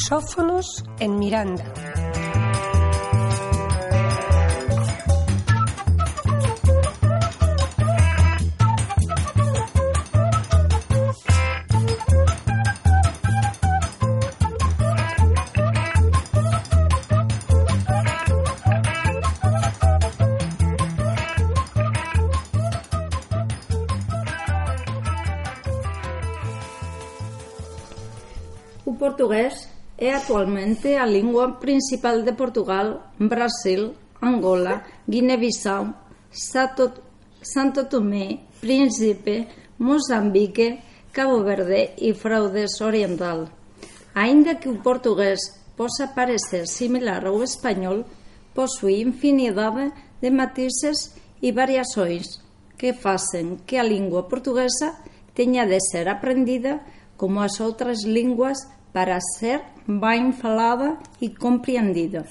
lusófonos en Miranda. Portugués é actualmente a lingua principal de Portugal, Brasil, Angola, Guiné-Bissau, Santo, Santo Tomé, Príncipe, Moçambique, Cabo Verde e Fraudes Oriental. Ainda que o portugués possa parecer similar ao español, possui infinidade de matices e variações que facen que a lingua portuguesa teña de ser aprendida como as outras linguas para ser ben falada e compreendida.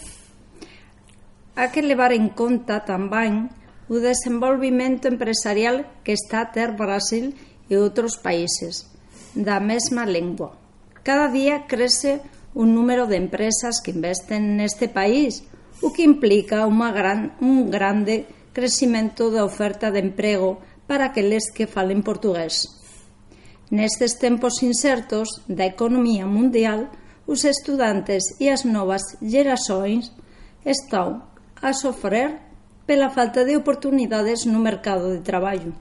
Há que levar en conta tamén o desenvolvimento empresarial que está a ter Brasil e outros países da mesma lengua. Cada día crece o número de empresas que investen neste país, o que implica unha gran, un grande crecimento da oferta de emprego para aqueles que falen portugués. Nestes tempos incertos da economía mundial, os estudantes e as novas gerações están a sofrer pela falta de oportunidades no mercado de traballo.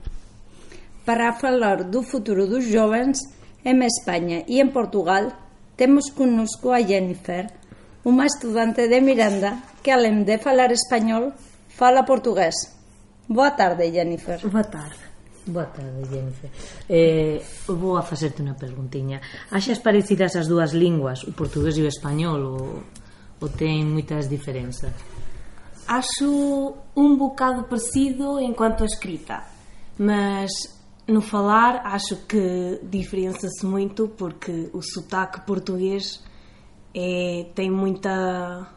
Para falar do futuro dos jovens, en España e en Portugal, temos connosco a Jennifer, unha estudante de Miranda que, além de falar español, fala portugués. Boa tarde, Jennifer. Boa tarde. Boa tarde, Jennifer. Eh, vou a facerte unha perguntiña. Axas parecidas as dúas linguas, o portugués e o español, ou, ou ten moitas diferenzas? Acho um bocado parecido enquanto a escrita, mas no falar acho que diferencia-se muito porque o sotaque português é, tem muita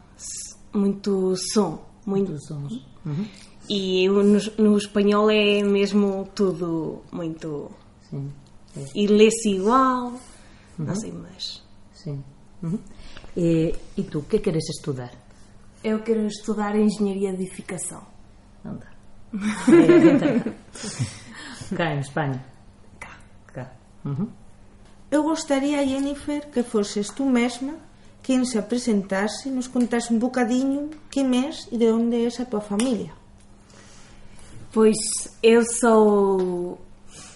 muito som, muito Dos sons. Uhum. E o- no, no espanhol é mesmo tudo muito Sim, é, e lê-se igual, não sei mais. sim. Uhum. E, e tú, que queres estudar? Eu quero estudar engenharia de edificação. Anda. Eh, Cá en España. Cá. Cá. Uhum. Eu gostaria, Jennifer, que fosses tu mesma quem se apresentasse e nos contasse um bocadinho quem és e de onde é a tua família. Pois eu sou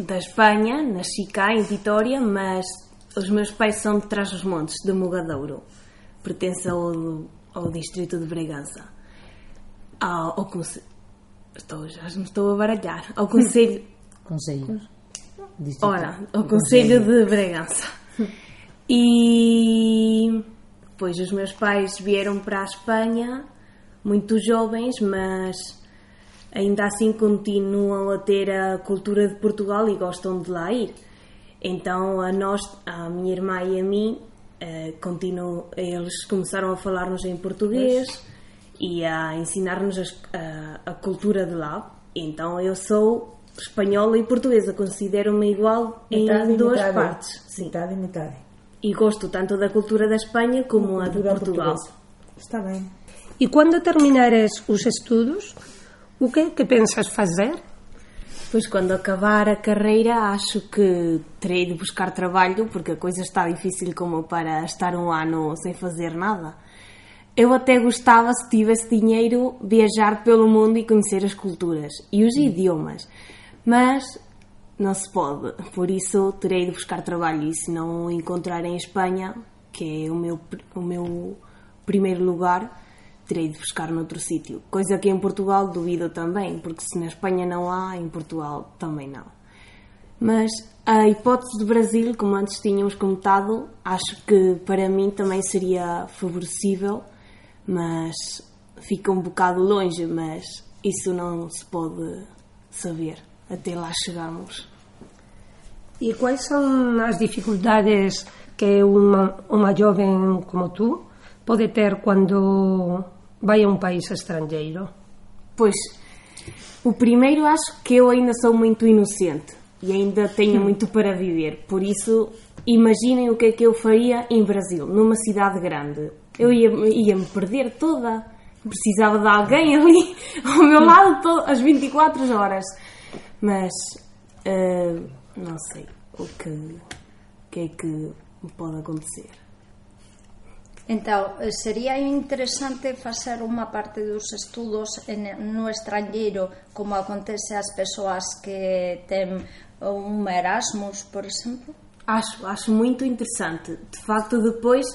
da Espanha, nasci cá em Vitória, mas os meus pais são de Trás-os-Montes, de Mogadouro. Pertence ao, ao distrito de Bregança. Ao, ao conce- estou, já me estou a baralhar. Ao Conselho. Distrito. ora, ao Conselho de Bregança. E pois os meus pais vieram para a Espanha muito jovens, mas ainda assim continuam a ter a cultura de Portugal e gostam de lá ir. Então a nós, a minha irmã e a mim, eh, continuam, eles começaram a falar-nos em português e a ensinar-nos as- a, a cultura de lá. Então eu sou espanhola e portuguesa, considero-me igual Metade em duas metade. partes. Sim. Metade e metade. E gosto tanto da cultura da Espanha como a de Portugal. portuguesa. Está bem. E quando terminares os estudos, o que, que pensas fazer? Pois quando acabar a carreira acho que terei de buscar trabalho porque a coisa está difícil como para estar um ano sem fazer nada. Eu até gostava, se tivesse dinheiro, viajar pelo mundo e conhecer as culturas e os idiomas, mas não se pode. Por isso terei de buscar trabalho e se não encontrar em Espanha, que é o meu, o meu primeiro lugar, terei de buscar noutro sítio. Coisa que em Portugal duvido também, porque se na Espanha não há, em Portugal também não. Mas a hipótese do Brasil, como antes tínhamos comentado, acho que para mim também seria favorecível, mas fica um bocado longe, mas isso não se pode saber até lá chegarmos. E quais são as dificuldades que uma, uma jovem como tu pode ter quando vai a um país estrangeiro? Pois, o primeiro acho que eu ainda sou muito inocente. e ainda tenho muito para viver. Por isso, imaginem o que é que eu faria em Brasil, numa cidade grande. Eu ia, ia perder toda. Precisava de alguém ali ao meu lado as 24 horas. Mas eh, não sei o que, o que é que me pode acontecer. Então, eh, sería interesante facer unha parte dos estudos en, no estrangeiro, como acontece ás persoas que ten un Erasmus, por exemplo? Acho, acho muito interessante. De facto, depois,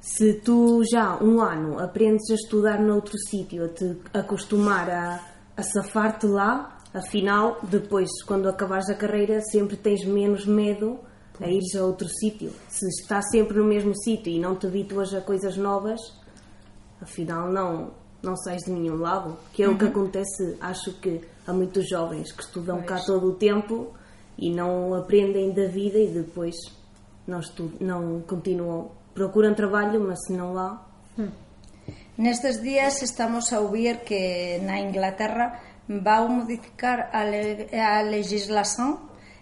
se tu já um ano aprendes a estudar noutro sítio, a te acostumar a, a safar-te lá, afinal, depois, quando acabares a carreira, sempre tens menos medo a ires a outro sítio. Se estás sempre no mesmo sítio e não te habituas a coisas novas, afinal, não, não sais de nenhum lado. Que é o que acontece, acho que há muitos jovens que estudam cá todo o tempo e não aprendem da vida e depois não, não continuam. Procuram trabalho, mas se não há, Nestes días estamos a ouvir que na Inglaterra va modificar a, le a legislación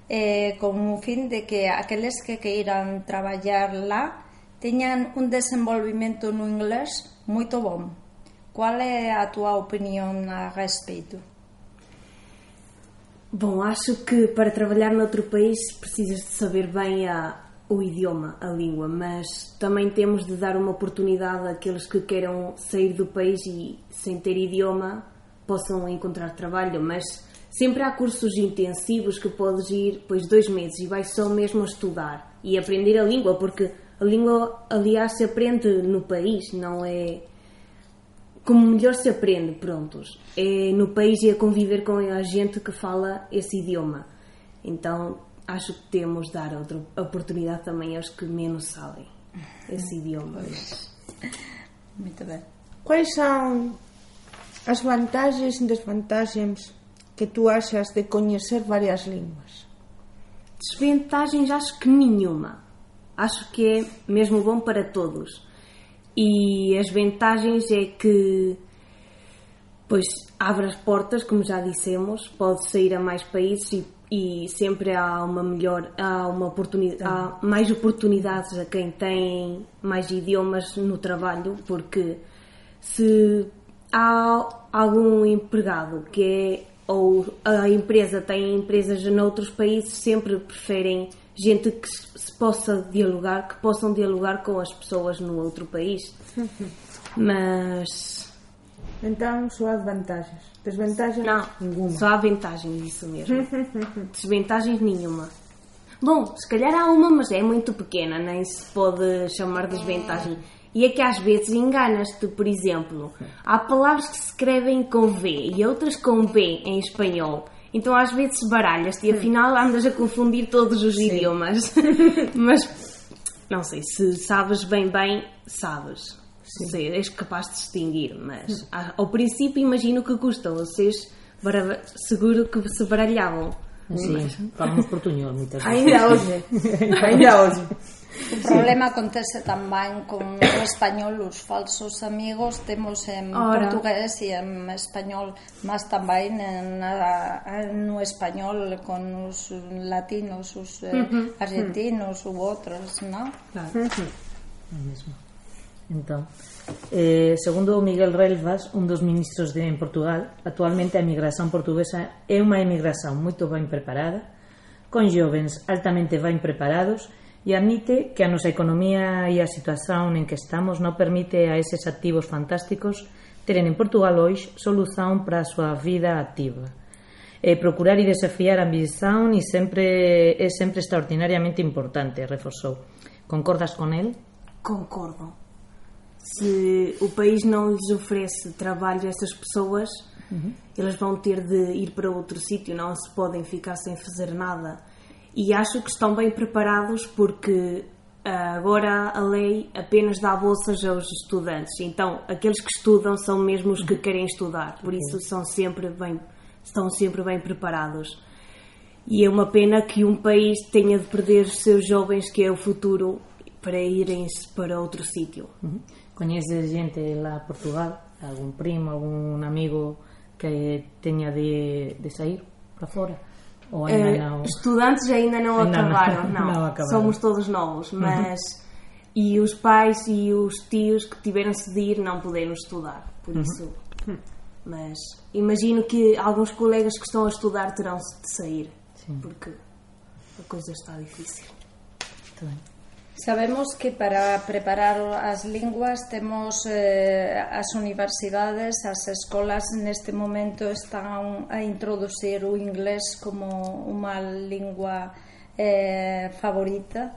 eh, con o fin de que aqueles que queiran traballar lá teñan un desenvolvimento no inglés moito bom. Qual é a tua opinión a respeito? Bom, acho que para trabalhar noutro país precisas de saber bem a, o idioma, a língua, mas também temos de dar uma oportunidade àqueles que queiram sair do país e sem ter idioma possam encontrar trabalho, mas sempre há cursos intensivos que podes ir, pois, dois meses e vais só mesmo a estudar e aprender a língua, porque a língua, aliás, se aprende no país, não é como melhor se aprende, prontos, é no país e a conviver com a gente que fala esse idioma. Então, acho que temos de dar outra oportunidade também aos que menos sabem esse idioma. Muito ben. Quais são as vantagens e desvantagens que tu achas de conhecer várias línguas? Desvantagens, acho que nenhuma. Acho que é mesmo bom para todos. E as vantagens é que, pois, abre as portas, como já dissemos, pode sair a mais países e, e sempre há uma melhor, há uma oportunidade, há mais oportunidades a quem tem mais idiomas no trabalho, porque se há algum empregado que é ou a empresa tem empresas noutros países sempre preferem gente que se possa dialogar, que possam dialogar com as pessoas no outro país. Mas Então, só há vantagens. Desvantagens? não, Nenhuma. só há vantagens isso mesmo. Desvantagens nenhuma. Bom, se calhar há uma, mas é muito pequena, nem se pode chamar de desvantagem. E é que às vezes enganas-te, por exemplo, há palavras que se escrevem com V e outras com B em espanhol. Então às vezes baralhas-te e afinal andas a confundir todos os idiomas. mas não sei, se sabes bem bem, sabes. Sei, és capaz de distinguir, mas ao princípio imagino que custa. Vocês seguro que se baralhavam. Así, falamos portuñol moitas veces. Ainda hoxe. Ainda hoxe. O problema acontece tamén con o español, os falsos amigos temos en Ora. portugués e en español, mas tamén en, na- no español con os latinos, os eh, argentinos ou outros, non? O mesmo. Entón, eh, segundo Miguel Relvas, un dos ministros de en Portugal, actualmente a emigración portuguesa é unha emigración moito ben preparada, con jovens altamente ben preparados e admite que a nosa economía e a situación en que estamos non permite a eses activos fantásticos teren en Portugal hoxe solución para a súa vida activa. E procurar e desafiar a ambición e sempre é sempre extraordinariamente importante, reforzou. Concordas con el? Concordo. Se o país não lhes oferece trabalho a essas pessoas, eles vão ter de ir para outro sítio, não se podem ficar sem fazer nada. E acho que estão bem preparados porque ah, agora a lei apenas dá bolsas aos estudantes. Então, aqueles que estudam são mesmo os que querem estudar, por isso são sempre bem, estão sempre bem preparados. E é uma pena que um país tenha de perder os seus jovens, que é o futuro, para irem para outro sítio. Ujú. Coñeces xente lá a Portugal, algún primo, algún amigo que teña de, de sair para fora? Ou ainda Eh, não? Estudantes ainda não Ainda não- acabaram, não. não acabaram. Somos todos novos, mas. E os pais e os tios que tiveram-se de ir não puderam estudar, por isso. Mas imagino que alguns colegas que estão a estudar terão de sair, porque a coisa está difícil. Muito bem. Sabemos que para preparar as linguas temos eh, as universidades, as escolas neste momento están a introducir o inglés como unha lingua eh, favorita.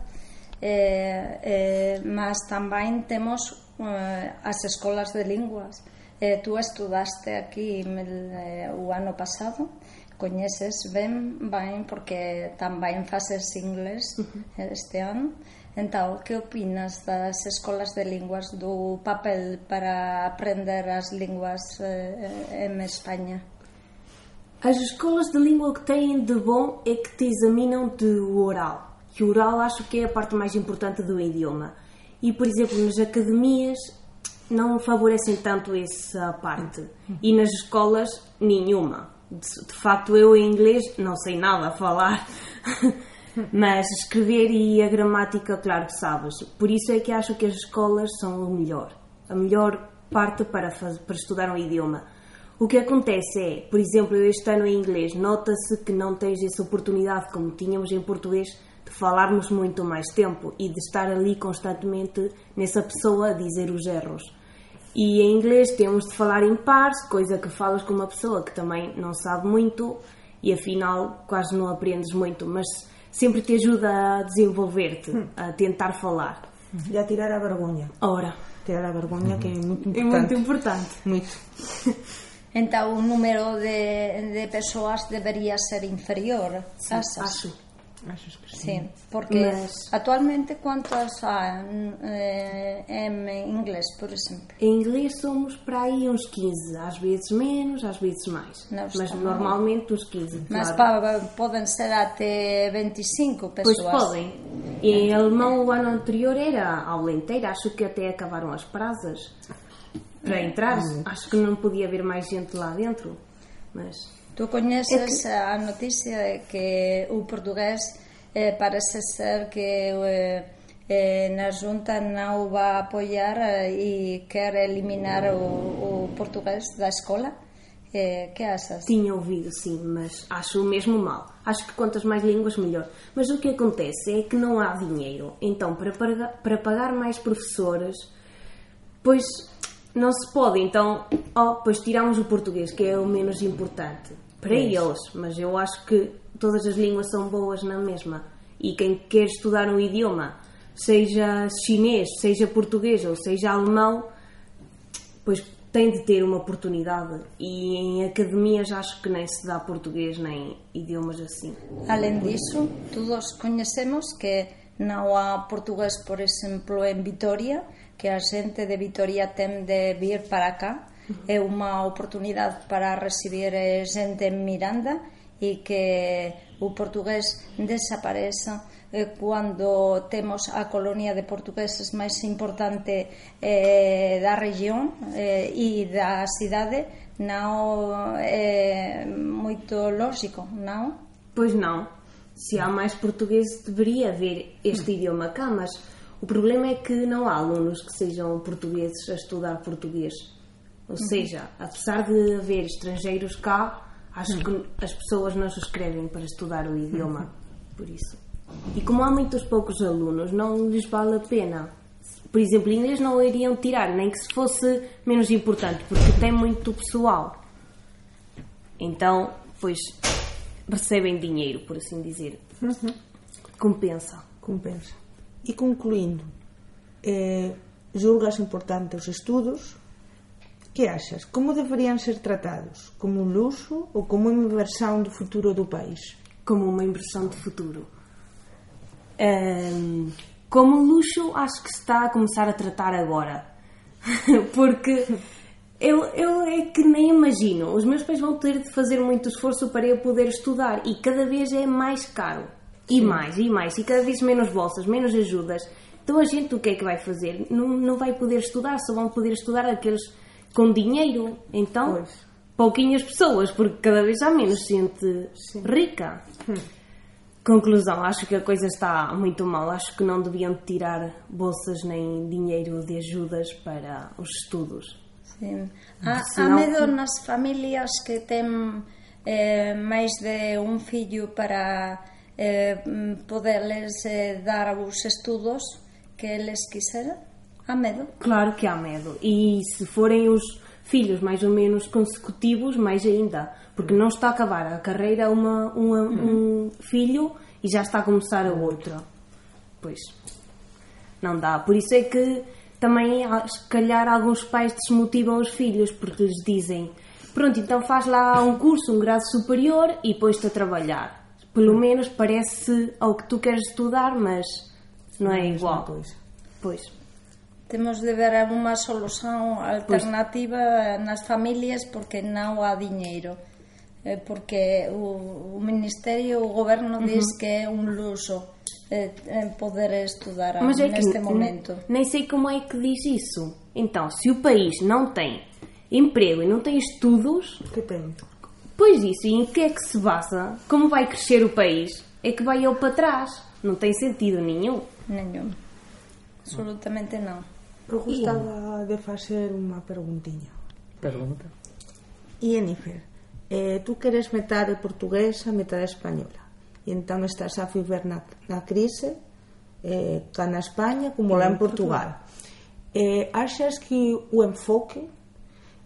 Eh, eh, mas tamén temos eh, as escolas de linguas. Eh, tú estudaste aquí eh, o ano pasado coñeces ben, ben porque tamén faces inglés este ano. Entón, que opinas das escolas de linguas do papel para aprender as linguas eh, en España? As escolas de língua que têm de bom é que te examinam de oral. E o oral acho que é a parte mais importante do idioma. E, por exemplo, nas academias não favorecem tanto essa parte. E nas escolas, nenhuma. De, de facto, eu em inglês não sei nada a falar. Mas escrever e a gramática, claro que sabes. Por isso é que acho que as escolas são o melhor. A melhor parte para, faz- para estudar um idioma. O que acontece é, por exemplo, eu este ano em inglês, nota-se que não tens essa oportunidade, como tínhamos em português, de falarmos muito mais tempo e de estar ali constantemente nessa pessoa a dizer os erros. E em inglês temos de falar em pares, coisa que falas com uma pessoa que também não sabe muito e afinal quase não aprendes muito, mas sempre te ajuda a desenvolver-te, a tentar falar. E a tirar a vergonha. Ora, Tirar a vergonha que é muito é importante. muito importante. Muito. Entón, o número de, de persoas debería ser inferior, achas? Acho. Sí. Sí, porque Mas- actualmente quantas há eh, en inglés, por exemplo? Em inglês somos para aí uns 15, às vezes menos, às vezes mais. Não Mas normalmente uns 15. Mas claro. podem ser até 25 Pois pessoas. podem. E em alemão o ano anterior era a aula inteira, acho que até acabaram as prazas para entrar. Acho que não podia haver mais gente lá dentro. Mas Tu coñeces a noticia de que o portugués eh, parece ser que eh, eh, na Junta non o va apoiar eh, e quer eliminar o, o portugués da escola? Eh, que achas? tinha ouvido sim, mas acho mesmo mal. Acho que quantas mais línguas melhor. Mas o que acontece é que não há dinheiro. Então, para pagar, para pagar mais professores, pois não se pode. Então, oh, pois tiramos o português, que é o menos importante. Para eles, mas eu acho que todas as línguas são boas na mesma. E quem quer estudar um idioma, seja chinês, seja português ou seja alemão, pois tem de ter uma oportunidade. E em academias acho que nem se dá português nem idiomas assim. Além disso, todos coñecemos que non há portugués, por exemplo, en Vitoria, que a xente de Vitoria ten de vir para cá. é unha oportunidade para recibir eh, xente en Miranda e que o portugués desapareza eh, cando temos a colonia de portugueses máis importante eh, da región eh, e da cidade non é eh, moito lógico, non? Pois non. Se há máis português, deveria haver este idioma cá, mas o problema é que não há alunos que sejam portugueses a estudar português Ou seja, apesar de haver estrangeiros cá, acho que as pessoas não se escrevem para estudar o idioma. Por isso. E como há muitos poucos alunos, não lhes vale a pena. Por exemplo, inglês não o iriam tirar, nem que se fosse menos importante, porque tem muito pessoal. Então, pois, recebem dinheiro, por assim dizer. Compensa. Compensa. E concluindo, eh, julgas importante os estudos? Que achas? Como deberían ser tratados? Como un luxo ou como unha inversión do futuro do país? como uma inversão de futuro. Ahm, como luxo, acho que se está a começar a tratar agora. Porque eu, eu é que nem imagino. Os meus pais vão ter de fazer muito esforço para eu poder estudar e cada vez é mais caro. E mais, e mais. E cada vez menos bolsas, menos ajudas. Então a gente o que é que vai fazer? Não, não vai poder estudar, só vão poder estudar aqueles com dinheiro. Então, Pois. pouquinhas pessoas, porque cada vez há menos gente rica. Conclusão, acho que a coisa está muito mal. Acho que não deviam tirar bolsas nem dinheiro de ajudas para os estudos. Sim. Há, há medo nas famílias que têm eh, máis de un fillo para eh, poderles eh, dar os estudos que eles quiseran? Há medo? Claro que há medo. E se forem os filhos mais ou menos consecutivos, mais ainda. Porque não está a acabar a carreira uma, uma- um filho e já está a começar a outra. Pois. Não dá. Por isso é que também, se calhar, alguns pais desmotivam os filhos porque lhes dizem: Pronto, então faz lá um curso, um grau superior e pões-te a trabalhar. Pelo menos parece ao que tu queres estudar, mas não é igual. coisa. Pois. Temos de ver unha solución alternativa nas familias porque non há diñeiro. Eh, Porque o, o Ministerio, o Goberno diz que é un luxo eh, poder estudar Mas é que neste n- momento. nem sei como é que diz isso. Então, se o país não tem emprego e não tem estudos, Depende. pois isso, e em que é que se basa? Como vai crescer o país? É que vai ele para trás. Não tem sentido nenhum. Nenhum. Absolutamente non. Eu gustaba de facer unha preguntiña. Pregunta. Jennifer, eh, tú queres metade portuguesa, metade española. E entón estás a viver na, na crise, eh, can na España como lá en Portugal. Portugal. Eh, achas que o enfoque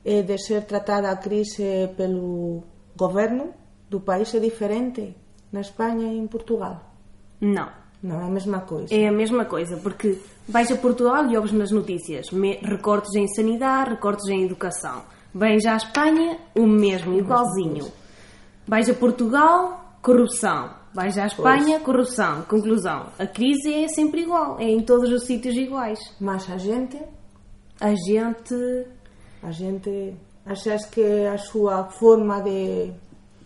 eh, de ser tratada a crise pelo goberno do país é diferente na España e en Portugal? Non. Não. É a mesma coisa. É a mesma coisa, porque vais a Portugal e ouves nas notícias recortes em sanidade, recortes em educação. Vens à Espanha, o mesmo, igualzinho. Vais a Portugal, corrupção. Vais à Espanha, corrupção. Conclusão, a crise é sempre igual, é em todos os sítios iguais. Mas a gente, A gente a gente, achas que a súa forma de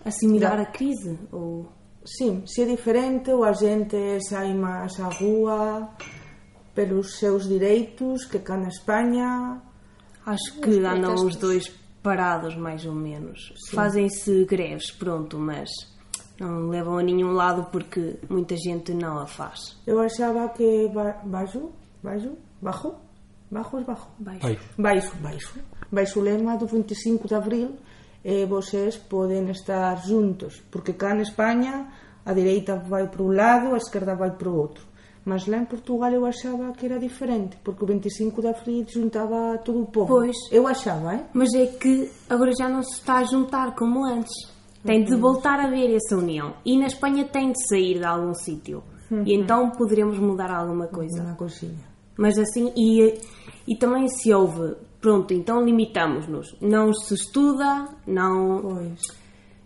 assimilar a crise, ou Sim, se é diferente ou a gente sai máis á rúa pelos seus direitos que cá na Espanha acho que andam os dois parados, mais ou menos. Fazem-se greves, pronto, mas não levam a nenhum lado porque muita gente não a faz. eu achaba que ba baixo, baixo, bajo, bajo, bajo, Baixo. baixo, baixo, baixo lema do 25 de abril eh, vocês poden estar juntos porque cá na Espanha a direita vai para un lado a esquerda vai para o outro mas lá en Portugal eu achaba que era diferente porque o 25 de abril juntaba todo o povo Pois. eu achaba, eh? Mas é que agora já não se está a juntar como antes. Tem de voltar a ver essa união. E na Espanha tem de sair de algum sítio. E então poderemos mudar alguma coisa. na coxinha Mas assim, e, e também se houve, pronto, então limitamos-nos. Não se estuda, não. Pois.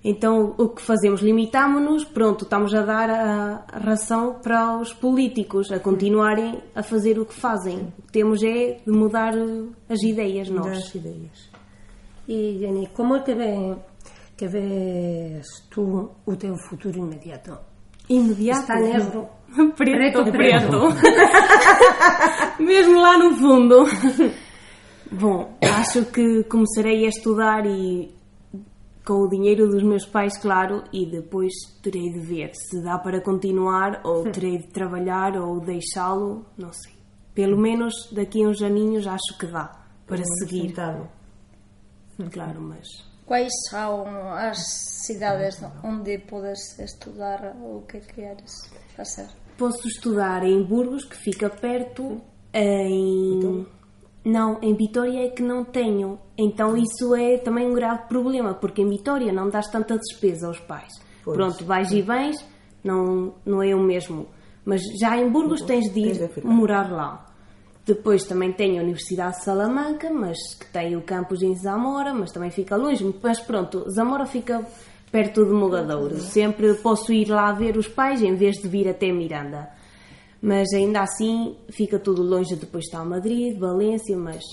Então o que fazemos? Limitamos-nos, pronto, estamos a dar a, a ração para os políticos a continuarem a fazer o que fazem. O que temos é de mudar eh, as ideias nós. das ideias. E, Jenny, como é que, ve, que ves tú o teu futuro inmediato? Imediato. Está negro. preto, Preto, preto. Mesmo lá no fundo. Bom, acho que começarei a estudar e com o dinheiro dos meus pais, claro, e depois terei de ver se dá para continuar ou terei de trabalhar ou deixá-lo, não sei. Pelo menos daqui a uns aninhos acho que dá para seguir. Sentado. Claro, mas Quais são as cidades onde podes estudar o que queres fazer? Posso estudar em Burgos, que fica perto, em. Não, em Vitória é que não tenho. Então isso é também um grave problema, porque em Vitória não dás tanta despesa aos pais. Pois. Pronto, vais e vens, não, não é o mesmo. Mas já em Burgos tens de ir morar lá. Depois também tem a Universidade de Salamanca, mas que tem o campus em Zamora, mas também fica longe. Mas pronto, Zamora fica perto de Mogadouro. Sempre posso ir lá ver os pais em vez de vir até Miranda. Mas ainda assim fica tudo longe. Depois está Madrid, Valência, mas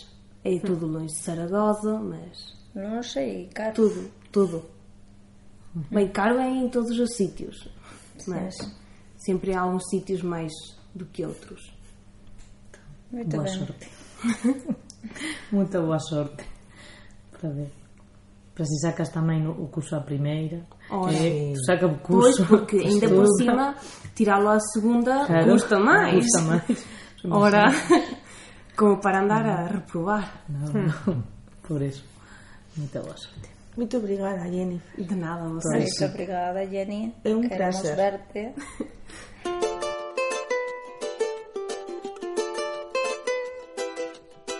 é tudo longe de Saragossa, mas Non sei, caro. tudo, tudo. Bem, caro é em todos os sítios, mas sempre há uns sítios mais do que outros. Muito boa ben. sorte. Muita boa sorte. Para ver. para si sacas tamén o, o curso a primeira. Ora, é, saca curso. Pois, porque ainda por cima, tirá-lo à segunda claro, custa mais. Custa mais. Ora, como para andar não. a reprovar. Não, não, por isso. Muito boa sorte. Muito obrigada, Jenny. De nada, você. Muito obrigada, Jenny. É um Queremos prazer. Verte.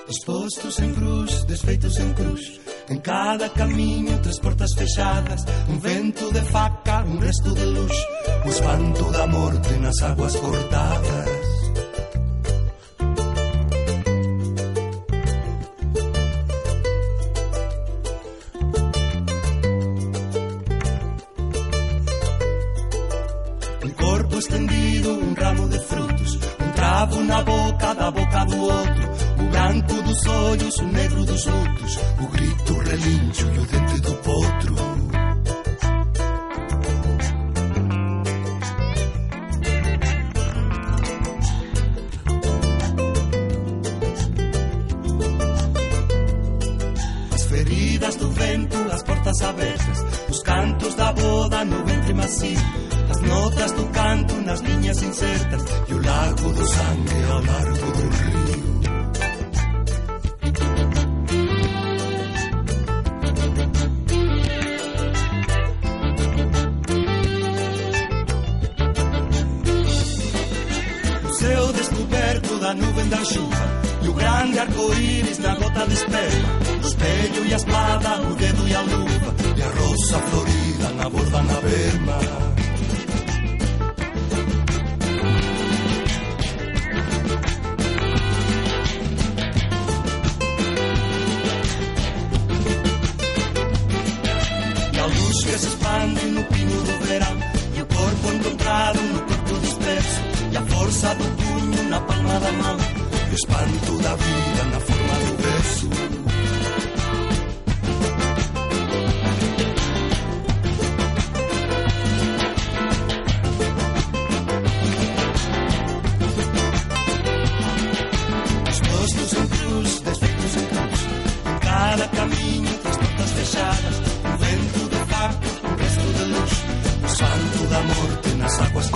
Expostos en cruz, desfeitos en cruz En cada camiño tres portas fechadas Un vento de faca, un resto de luz Un espanto da morte nas aguas cortadas. No ventre macio As notas do canto nas linhas incertas E o lago do sangue ao largo do rio O céu descoberto da nuvem da chuva E o grande arco-íris na gota de esperma espanto da vida na forma do verso. Expostos em cruz, desfeitos em cruz. Em cada caminho, três portas fechadas. Um vento de faca, um resto de luz. O santo da morte nas águas